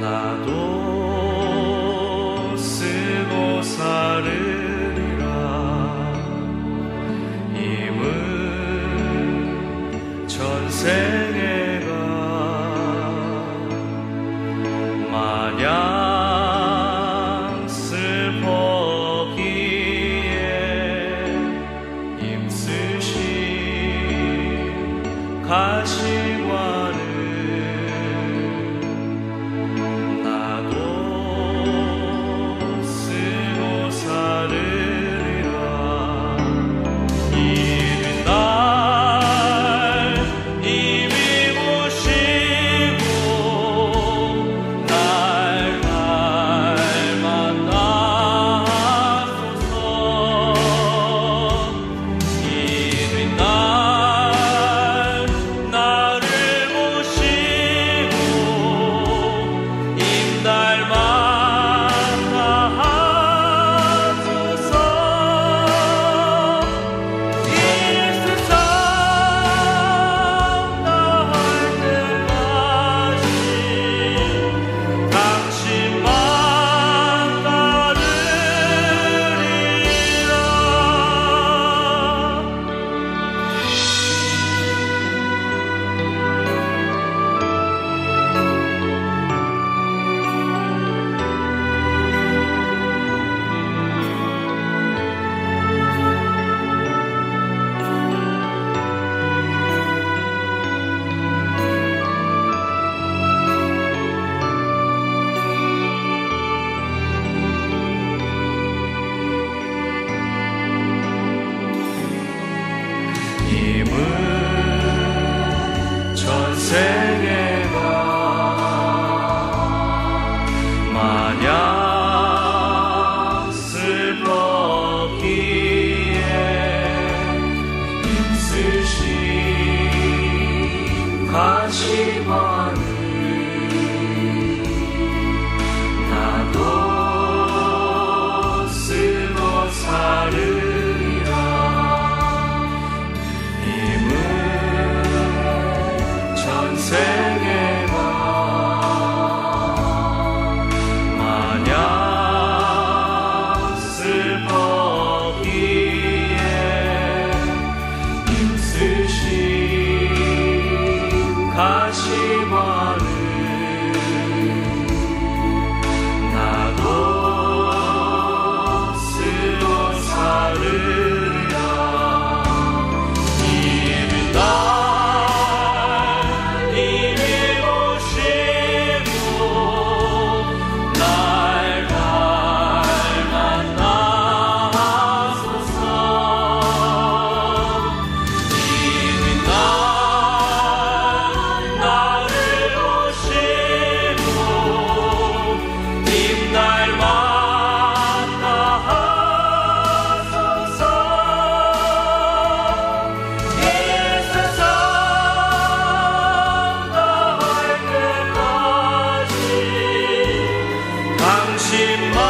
나도 쓰고 사는 다시 와 세계가 마냥 슬퍼기에 힘쓰신 가시마는 주신